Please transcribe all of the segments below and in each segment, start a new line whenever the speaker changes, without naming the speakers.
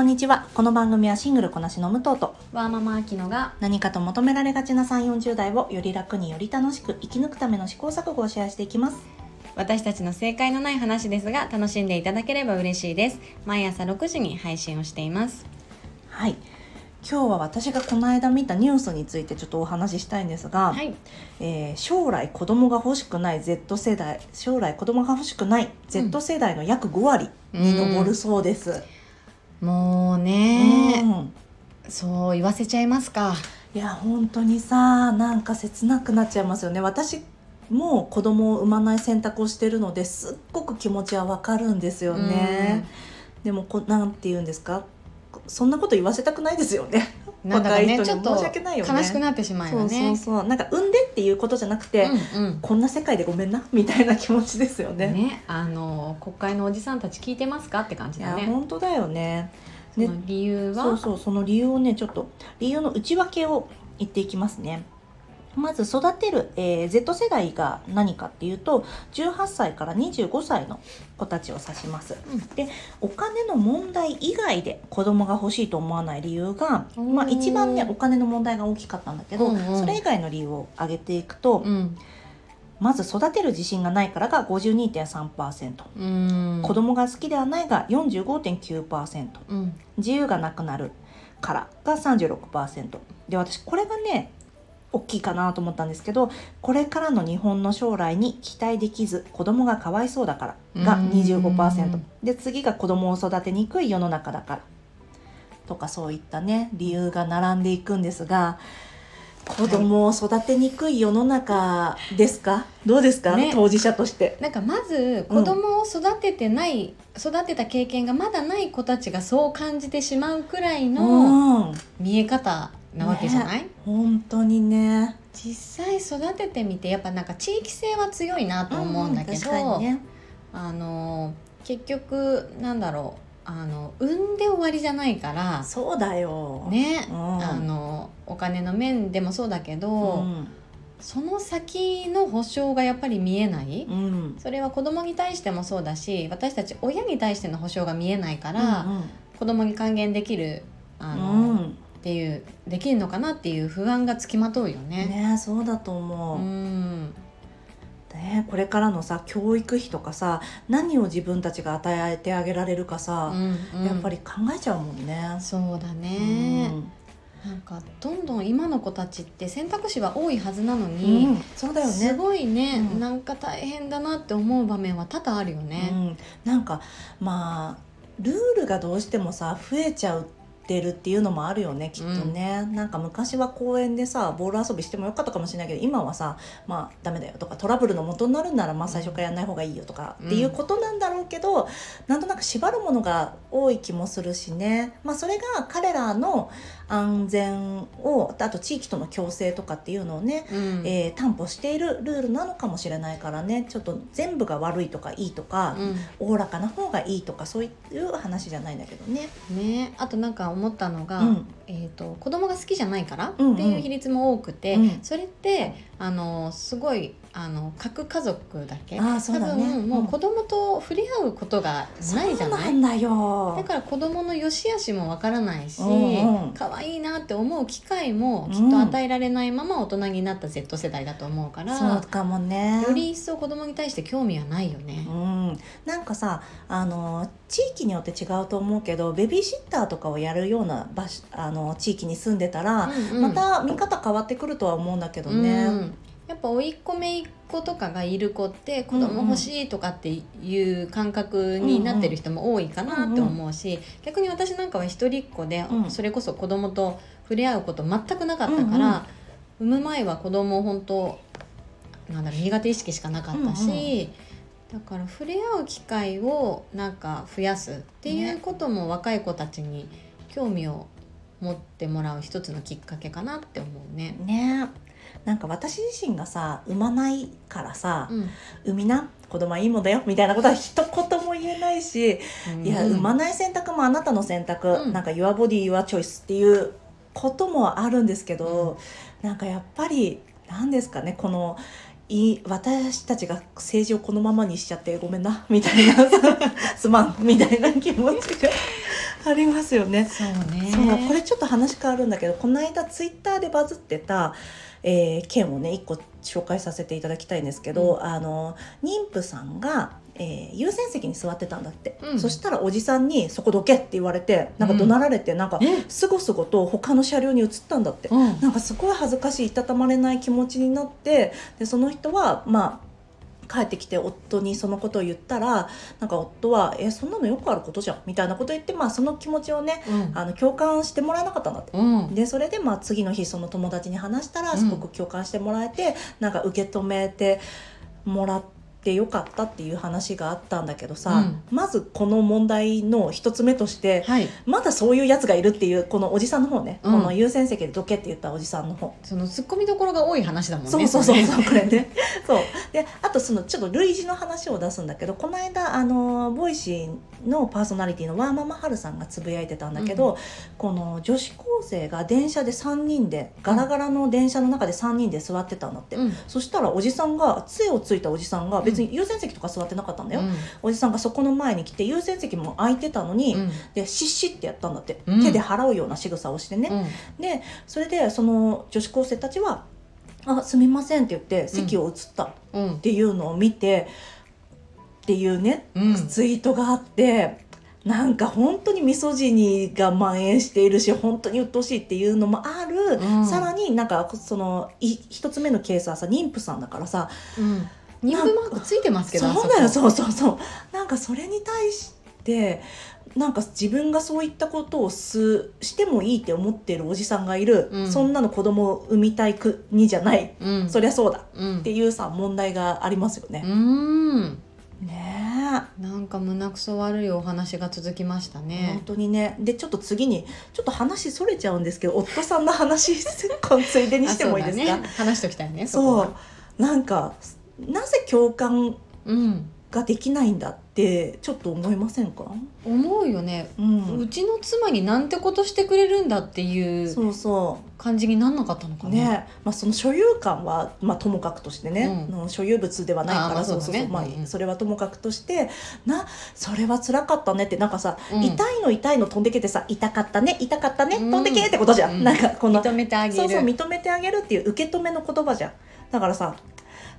こんにちは。この番組はシングルこなしの武藤と
ワーママアキノが
何かと求められがちな3 4 0代をより楽により楽しく生き抜くための試行錯誤をシェアしていきます。
私たちの正解のない話ですが楽しんでいただければ嬉しいです。毎朝6時に配信をしています。
はい。今日は私がこの間見たニュースについてちょっとお話ししたいんですが、
はい。
えー将来子供が欲しくない Z 世代将来子供が欲しくない Z 世代の約5割に上るそうです、
もうね、
うん。
そう言わせちゃいますか。
いや本当にさなんか切なくなっちゃいますよね。私も子供を産まない選択をしてるのですっごく気持ちはわかるんですよね、でもこなんて言うんですか？そんなこと言わせたくないですよね
なんだかねちょっと悲しくなってしまう
そうそう
よね
そう。なんか産んでっていうことじゃなくて、
うん。うん
こんな世界でごめんなみたいな気持ちですよね。
ね、あの国会のおじさんたち聞いてますかって感じだね。
本当だよね。
その理由は？
そうそうその理由をねちょっと理由の内訳を言っていきますねまず育てる、えー Z 世代が何かっていうと18歳から25歳の子たちを指します、
うん。
でお金の問題以外で子供が欲しいと思わない理由が、まあ、一番ねお金の問題が大きかったんだけど、
うんうん。
それ以外の理由を挙げていくと、
うん。
まず育てる自信がないからが52.3%、
うん。
子供が好きではないが45.9%
うん。
自由がなくなるからが36%で私これがね大きいかなと思ったんですけどこれからの日本の将来に期待できず子供がかわいそうだからが
うん。
25%で次が子供を育てにくい世の中だから。とかそういったね理由が並んでいくんですが子供を育てにくい世の中ですか？どうですか、
ね。
当事者として。
なんかまず子供を育ててない、育てた経験がまだない子たちがそう感じてしまうくらいの
うん。
見え方なわけじゃない、
本当にね。
実際育ててみてやっぱなんか地域性は強いなと思うんだけど、
確かにね。
あの結局なんだろうあの産んで終わりじゃないから
そうだよ。
ね、
うん。
あのお金の面でもそうだけど、
うん。
その先の保証がやっぱり見えない、
うん。
それは子供に対してもそうだし私たち親に対しての保証が見えないから、子供に還元できるあ
う
の、
ん、うん
っていうできるのかなっていう不安がつきまとうよね。
ねそうだと
う
思う。
ん
ねこれからのさ教育費とかさ何を自分たちが与えてあげられるかさ、
うん
やっぱり考えちゃうもんね。
そうだね、
うん
なんかどんどん今の子たちって選択肢は多いはずなの
う
に、
ん、そうだよ
す
ね。
ごいね、
うん
なんか大変だなって思う場面は多々あるよ
う
ね。
ん、なんかまあルールがどうしてもさ増えちゃうってるっていうのもあるよねきっとね、なんか昔は公園でさボール遊びしてもよかったかもしれないけど今はさまあダメだよとかトラブルの元になるんならまあ最初からやんない方がいいよとか、
うん。
っていうことなんだろうけどなんとなく縛るものが多い気もするしね。まあそれが彼らの安全をあと地域との共生とかっていうのをね
うん。
えー担保しているルールなのかもしれないからね。ちょっと全部が悪いとかいいとかおおらかな方がいいとかそういう話じゃないんだけどね。
うんね。あとなんか思ったのが、
うん。
えー、と子供が好きじゃないからって
うん。うん
いう比率も多くて、
うん。
それってあのすごいあの核家族だけ？
あーそうだね。
多分もう
うん
子供と触れ合うことがないじゃない、
そうなんだよ。
だから子供の良し悪しもわからないし、
うんうん。
可愛いなって思う機会もきっと与えられないまま大人になった Z 世代だと思うから、
そうかもね。
より一層子供に対して興味はないよね。
う。ん、なんかさあの地域によって違うと思うけどベビーシッターとかをやるような場所あの地域に住んでたら、
うんうん。
また見方変わってくるとは思うんだけどね。
うんやっぱ甥っ子姪っ子とかがいる子って子供欲しいとかっていう感覚になってる人も多いかなって思うし、逆に私なんかは一人っ子で、
うん。
それこそ子供と触れ合うこと全くなかったから、産む前は子供を本当なんだろう苦手意識しかなかったし、だから触れ合う機会をなんか増やすっていうことも若い子たちに興味を持ってもらう一つのきっかけかなって思うね。
ね。なんか私自身がさ産まないからさ、
うん。
産みな子供はいいもんだよみたいなことは一言も言えないし、いや
うん。
産まない選択もあなたの選択、
うん。
なんか Your body your choice っていうこともあるんですけど、なんかやっぱり何ですかねこのい私たちが政治をこのままにしちゃってごめんなみたいな すまんみたいな気持ちがありますよね。
そうね。
そうこれちょっと話変わるんだけどこの間ツイッターでバズってた、えー件をね一個紹介させていただきたいんですけど、
う
あの妊婦さんが、えー優先席に座ってたんだって、
うん。
そしたらおじさんに「そこどけ」って言われてなんか怒鳴られて、なんか
え？
すごすごと他の車両に移ったんだって。
うん。
なんかすごい恥ずかしいいたたまれない気持ちになってでその人はまあ帰ってきて夫にそのことを言ったらなんか夫は「えそんなのよくあることじゃん」みたいなこと言って、まあ、その気持ちをね
うん。
あの共感してもらえなかったんだって。
うん。
でそれでまあ次の日その友達に話したら
うん。
すごく共感してもらえて、なんか受け止めてもらってよかったっていう話があったんだけどさ、
うん。
まずこの問題の一つ目として
はい。
まだそういうやつがいるっていうこのおじさんの方ね、
うん。
この優先席でどけって言ったおじさんの方。
その突っ込みどころが多い話だもんね
そうそうそう
れ
そうこれね。そう。であとそのちょっと類似の話を出すんだけどこの間あのボイシーのパーソナリティのワーママハルさんがつぶやいてたんだけど、
うん。
この女子高生が電車で3人でガラガラの電車の中で3人で座ってたんだって、
うん。
そしたらおじさんが杖をついたおじさんが別に優先席とか座ってなかったんだよ、おじさんがそこの前に来て優先席も空いてたのに、
うん。
でシッシッってやったんだって、
うん。
手で払うような仕草をしてね、
うん。
でそれでその女子高生たちは「あすみません」って言って席を移ったっ
うん。
ていうのを見て、っていうね、
うん。
ツイートがあってなんか本当にミソジニが蔓延しているし本当に鬱陶しいっていうのもある、
うん。
さらになんかそのい一つ目のケースはさ妊婦さんだからさ
うん妊婦マークついてますけど
そうだよ
う
そうそうそう。なんかそれに対してなんか自分がそういったことをすしてもいいって思ってるおじさんがいる、
うん。
そんなの子供を産みたい国じゃない、
うん。
そりゃそうだ。
うん。
っていうさ問題がありますよね。
うん。
ね
なんか胸くそ悪いお話が続きました
え、
ね。
本当にね。でちょっと次にちょっと話それちゃうんですけど夫さんの話ついでにしてもいいですか？
ね。話しときたいねこ
そう。
は
なんかなぜ共感
うん
ができないんだってちょっと思いませんか、
思うよね。
うん。
うちの妻になんてことしてくれるんだっていう
そうそ
感じになんなかったのか
う
な。
ね。まあ、その所有感は、まあ、ともかくとしてね、
うん。
の所有物ではないからそれはともかくとしてなそれは辛かったねってなんかさ、
うん。
痛いの痛いの飛んでけてさ痛かったね痛かったね、
うん。
飛んでけってことじゃん、
うん。
なんかこの
認めてあげる。
そうそう認めてあげるっていう受け止めの言葉じゃん。だからさ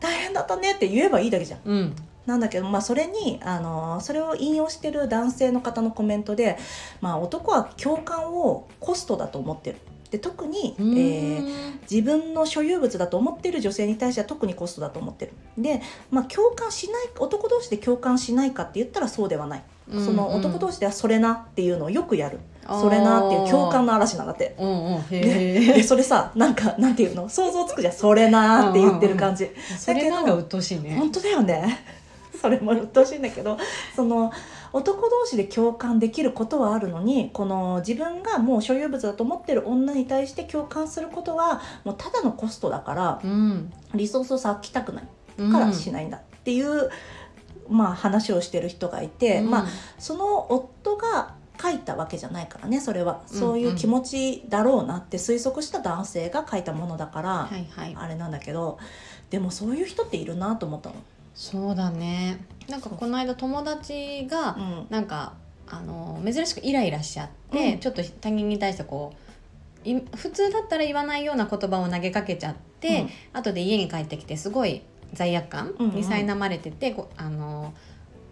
大変だったねって言えばいいだけじゃん。
うん。
なんだけど、まあ、それにあのそれを引用してる男性の方のコメントで、まあ、男は共感をコストだと思ってる。で特に、え
うー
自分の所有物だと思ってる女性に対しては特にコストだと思ってる。で、まあ、共感しない男同士で共感しないかって言ったらそうではない、その男同
士
士ではそれなっていうのをよくやる、それなっていう共感の嵐なんだって。
うんうん。へ
で
え
それさなんかなんていうの？想像つくじゃん。それなって言ってる感じ、
それなんか鬱陶しいね。
本当だよね。それも鬱陶しいんだけどその男同士で共感できることはあるのにこの自分がもう所有物だと思ってる女に対して共感することはもうただのコストだから
うん。
リソースを割きたくないからしないんだっていう、まあ、話をしてる人がいて、
うん。
まあその夫が書いたわけじゃないからねそれは。
うん
そういう気持ちだろうなって推測した男性が書いたものだから、
はいはい。
あれなんだけどでもそういう人っているなと思ったの。
そうだね。なんかこの間友達が
うん。
なんかあの珍しくイライラしちゃって、
うん。
ちょっと他人に対してこうい普通だったら言わないような言葉を投げかけちゃって、後で家に帰ってきてすごい罪悪感
うんうん。
に苛まれてて、こあの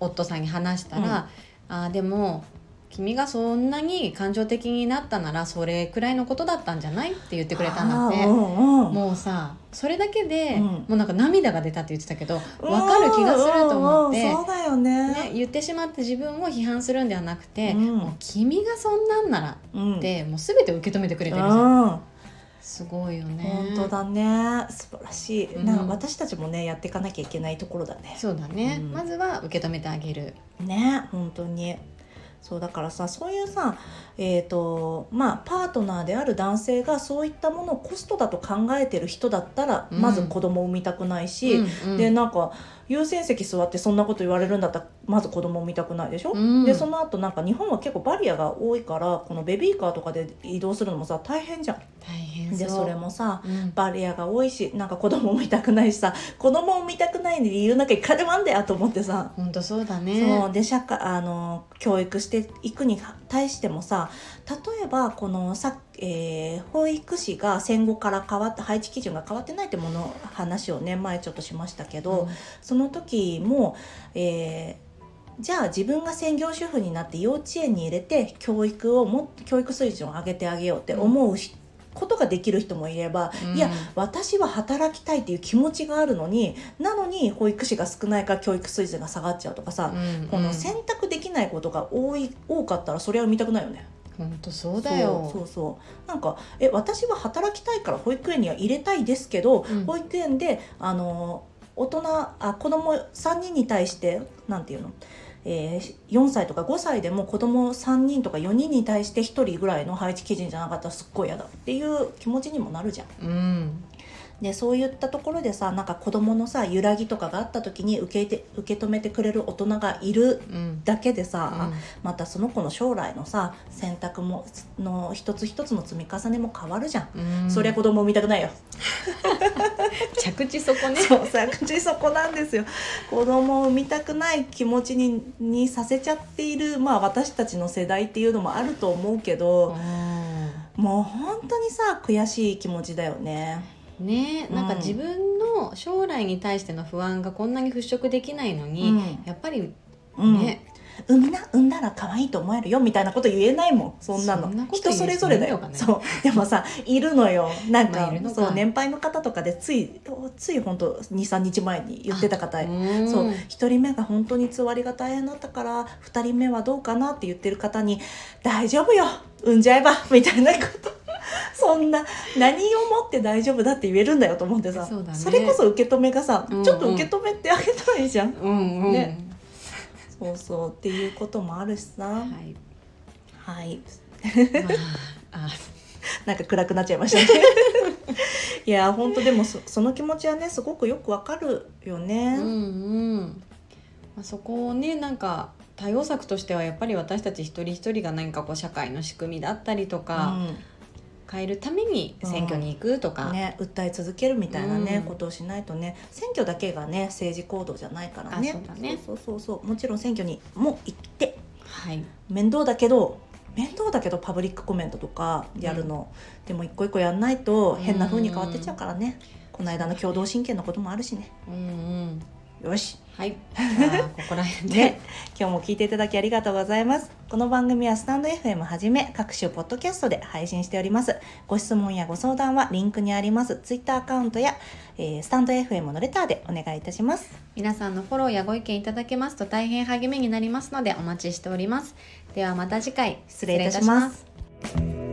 夫さんに話したら「あーでも君がそんなに感情的になったならそれくらいのことだったんじゃない?」って言ってくれたんだって。もうさそれだけで、
うん。
もうなんか涙が出たって言ってたけど分かる気がすると思って、
うんうんうんそうだよね。
ね、言ってしまって自分を批判するんではなくて、
うん。
もう君がそんなんなら
うん。
って、もう全て受け止めてくれてるじゃん、
うん
すごいよね。
本当だね。素晴らしい、
うん。
なんか私たちもねやっていかなきゃいけないところだね。
そうだね、
うん。
まずは受け止めてあげる。
ね本当に。そうだからさそういうさえっ、とまあパートナーである男性がそういったものをコストだと考えてる人だったら、
うん。
まず子供を産みたくないし、
うんうん。
でなんか優先席座ってそんなこと言われるんだったらまず子供を見たくないでしょ、
うん。
でその後なんか日本は結構バリアが多いからこのベビーカーとかで移動するのもさ大変じゃん。
大変そう。
でそれもさ
うん。
バリアが多いしなんか子供も見たくないしさ子供を見たくない理由なんかいくらでもあんだよと思ってさ。
本当そうだね。
そう。で社会あの教育していくに対してもさ例えばこのさ、えー保育士が戦後から変わって配置基準が変わってないってもの話をね前ちょっとしましたけど、その時も、えーじゃあ自分が専業主婦になって幼稚園に入れて教育をも教育水準を上げてあげようって思うし、ことができる人もいれば、
うん。
いや私は働きたいっていう気持ちがあるのになのに保育士が少ないから教育水準が下がっちゃうとかさ、
うん。
この選択できないことが多い多かったらそれは見たくないよね。
本当そうだよ。
そうそうなんかえ私は働きたいから保育園には入れたいですけど、
うん。
保育園であの大人あ子供3人に対してなんていうの、えー4歳とか5歳でも子供3人とか4人に対して1人ぐらいの配置基準じゃなかったらすっごい嫌だっていう気持ちにもなるじゃん。
うん
でそういったところでさなんか子供のさ揺らぎとかがあった時に受けて受け止めてくれる大人がいる
うん。
だけでさ、
うん。
またその子の将来のさ選択もの一つ一つの積み重ねも変わるじゃん、
うん。
そりゃ子供を見たくないよ。
着地そこね。
そうさ口そこなんですよ。子供を産みたくない気持ちににさせちゃっているまあ私たちの世代っていうのもあると思うけど、もう本当にさ悔しい気持ちだよね
ね。なんか
うん
自分の将来に対しての不安がこんなに払拭できないのに、
うん。
やっぱり
うん、
ね、
産みな産んだら可愛いと思えるよみたいなこと言えないもん。そんなの。人それぞれだよ。
ね
そう。でもさいるのよ。なんか,、
か。
そう年配の方とかでついつい本当23日前に言ってた方。
うん
そう。1人目が本当につわりが大変だったから2人目はどうかなって言ってる方に「大丈夫よ。産んじゃえば」みたいなこと そんな何をもって大丈夫だって言えるんだよと思ってさ
そね。
れこそ受け止めがさ、
うんうん。
ちょっと受け止めてあげたらいいじゃん。
うんうん、
ね。そうそうっていうこともあるしさ。
はい。
はい。
まああ。
なんか暗くなっちゃいましたね。いや本当でもそその気持ちはねすごくよくわかるよね、
うんうん。まあ、そこをねなんか対応策としてはやっぱり私たち一人一人が何かこう社会の仕組みだったりとか、変えるために選挙に行くとか、
ね、訴え続けるみたいなね、
うん。
ことをしないとね選挙だけがね政治行動じゃないからね。
あそうだね。
そうそうそう。もちろん選挙にも行って。
はい。
面倒だけど面倒だけどパブリックコメントとかやるの、でも一個一個やんないと変な風に変わってっちゃうからね、この間の共同親権のこともあるしね。
うんうん。
よし
はい。ここら辺で、
ね、今日も聞いていただきありがとうございます。この番組はスタンド FM はじめ各種ポッドキャストで配信しております。ご質問やご相談はリンクにあります。Twitter アカウントや、えースタンド FM のレターでお願いいたします。
皆さんのフォローやご意見いただけますと大変励みになりますのでお待ちしております。ではまた次回。
失礼いたします